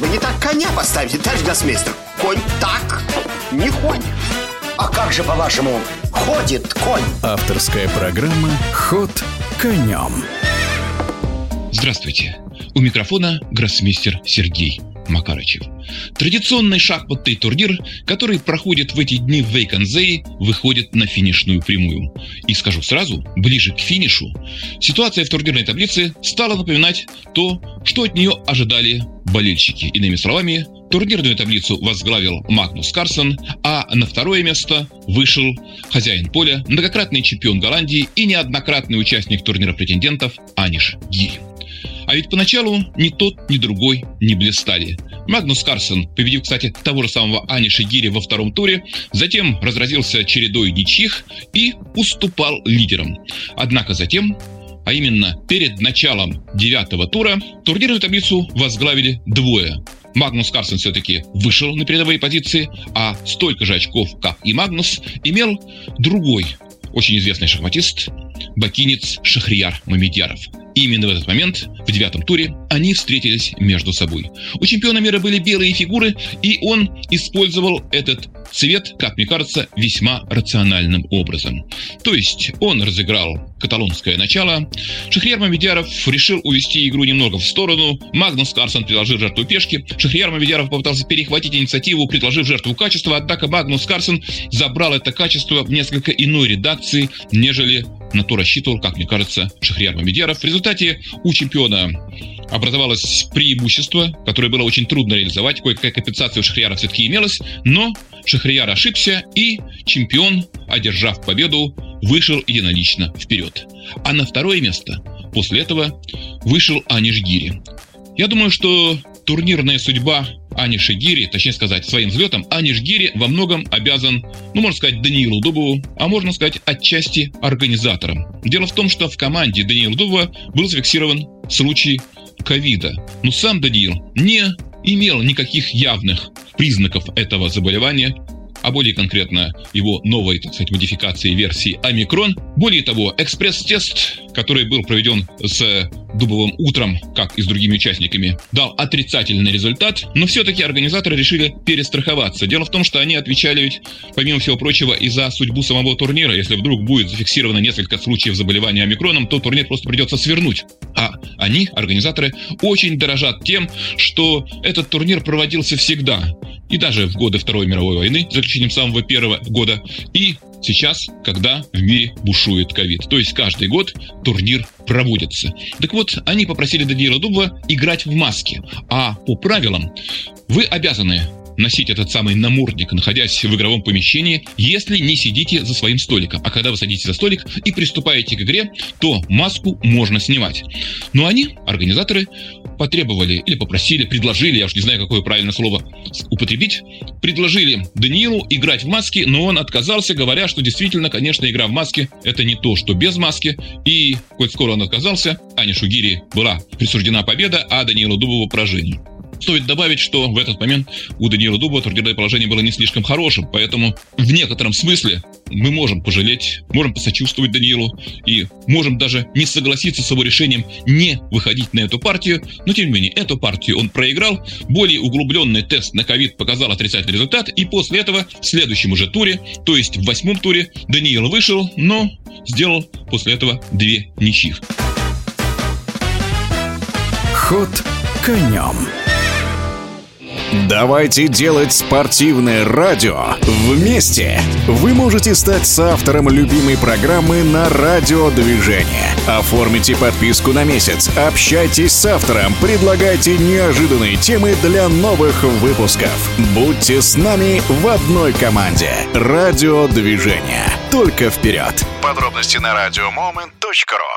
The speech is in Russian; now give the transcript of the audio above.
Вы не так коня поставите, товарищ гроссмейстер. Конь так не ходит. А как же, по-вашему, ходит конь? Авторская программа «Ход конем». Здравствуйте. У микрофона гроссмейстер Сергей Макарычев. Традиционный шахматный турнир, который проходит в эти дни в Вейконзее, выходит на финишную прямую. И скажу сразу, ближе к финишу, ситуация в турнирной таблице стала напоминать то, что от нее ожидали болельщики. Иными словами, турнирную таблицу возглавил Магнус Карсон, а на второе место вышел хозяин поля, многократный чемпион Голландии и неоднократный участник турнира претендентов Аниш Гири. А ведь поначалу ни тот, ни другой не блистали. Магнус Карсон, победив, кстати, того же самого Аниша Гири во втором туре, затем разразился чередой ничьих и уступал лидерам. Однако затем а именно перед началом девятого тура, турнирную таблицу возглавили двое. Магнус Карсон все-таки вышел на передовые позиции, а столько же очков, как и Магнус, имел другой очень известный шахматист, бакинец Шахрияр Мамедьяров. Именно в этот момент, в девятом туре, они встретились между собой. У чемпиона мира были белые фигуры, и он использовал этот цвет, как мне кажется, весьма рациональным образом. То есть он разыграл каталонское начало, Шахрияр Мамедьяров решил увести игру немного в сторону, Магнус Карсон предложил жертву пешки, Шахрияр Мамедьяров попытался перехватить инициативу, предложив жертву качества, однако Магнус Карсон забрал это качество в несколько иной редакции, нежели на то рассчитывал, как мне кажется, Шахрияр Мамедьяров. В результате у чемпиона образовалось преимущество, которое было очень трудно реализовать. Кое-какая компенсация у Шахрияра все-таки имелась, но Шахрияр ошибся, и чемпион, одержав победу, вышел единолично вперед. А на второе место после этого вышел Аниш Гири. Я думаю, что турнирная судьба Аниши Гири, точнее сказать, своим взлетом, Аниш Гири во многом обязан, ну, можно сказать, Даниилу Дубову, а можно сказать, отчасти организаторам. Дело в том, что в команде Даниила Дубова был зафиксирован случай ковида. Но сам Даниил не имел никаких явных признаков этого заболевания, а более конкретно его новой, так сказать, модификации версии Омикрон. Более того, экспресс-тест, который был проведен с Дубовым утром, как и с другими участниками, дал отрицательный результат, но все-таки организаторы решили перестраховаться. Дело в том, что они отвечали ведь, помимо всего прочего, и за судьбу самого турнира. Если вдруг будет зафиксировано несколько случаев заболевания омикроном, то турнир просто придется свернуть. А они, организаторы, очень дорожат тем, что этот турнир проводился всегда и даже в годы Второй мировой войны, за исключением самого первого года, и сейчас, когда в мире бушует ковид. То есть каждый год турнир проводится. Так вот, они попросили Даниила Дубова играть в маске. А по правилам вы обязаны носить этот самый намордник, находясь в игровом помещении, если не сидите за своим столиком. А когда вы садитесь за столик и приступаете к игре, то маску можно снимать. Но они, организаторы, потребовали или попросили, предложили, я уж не знаю, какое правильное слово употребить, предложили Даниилу играть в маске, но он отказался, говоря, что действительно, конечно, игра в маске – это не то, что без маски. И, хоть скоро он отказался, Ане Шугири была присуждена победа, а Даниилу Дубову поражение. Стоит добавить, что в этот момент у Даниила Дуба турнирное положение было не слишком хорошим, поэтому в некотором смысле мы можем пожалеть, можем посочувствовать Даниилу и можем даже не согласиться с его решением не выходить на эту партию, но тем не менее эту партию он проиграл, более углубленный тест на ковид показал отрицательный результат, и после этого в следующем уже туре, то есть в восьмом туре, Даниил вышел, но сделал после этого две ничьих. Ход конем. Давайте делать спортивное радио вместе. Вы можете стать соавтором любимой программы на радиодвижение. Оформите подписку на месяц, общайтесь с автором, предлагайте неожиданные темы для новых выпусков. Будьте с нами в одной команде. Радиодвижение. Только вперед. Подробности на радиомомент.ру